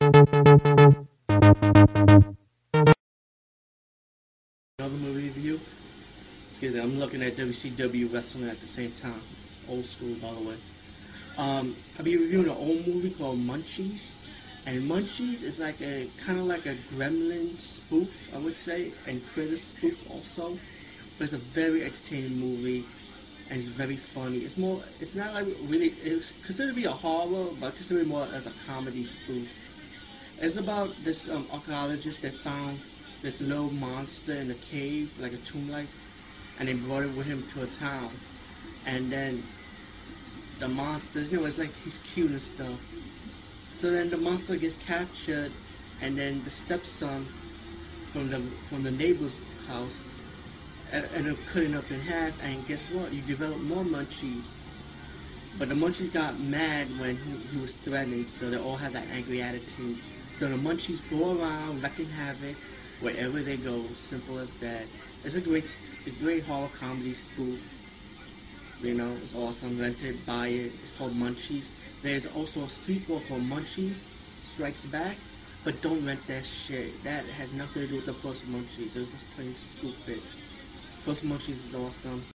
Another movie review. Excuse me, I'm looking at WCW wrestling at the same time. Old school, by the way. Um, I'll be reviewing an old movie called Munchies. And Munchies is like a kind of like a Gremlin spoof, I would say, and Critter spoof also. But it's a very entertaining movie, and it's very funny. It's more, it's not like really, it's considered to be a horror, but considered more as a comedy spoof. It's about this um, archaeologist that found this little monster in a cave, like a tomb-like, and they brought it with him to a town. And then the monster, you know, it's like he's cute and stuff. So then the monster gets captured, and then the stepson from the from the neighbor's house end up cutting up in half. And guess what? You develop more munchies. But the munchies got mad when he, he was threatened, so they all had that angry attitude. So the munchies go around wrecking havoc wherever they go. Simple as that. It's a great, a great horror comedy spoof. You know, it's awesome. Rent it, buy it. It's called Munchies. There's also a sequel called Munchies Strikes Back, but don't rent that shit. That has nothing to do with the first Munchies. It was just plain stupid. First Munchies is awesome.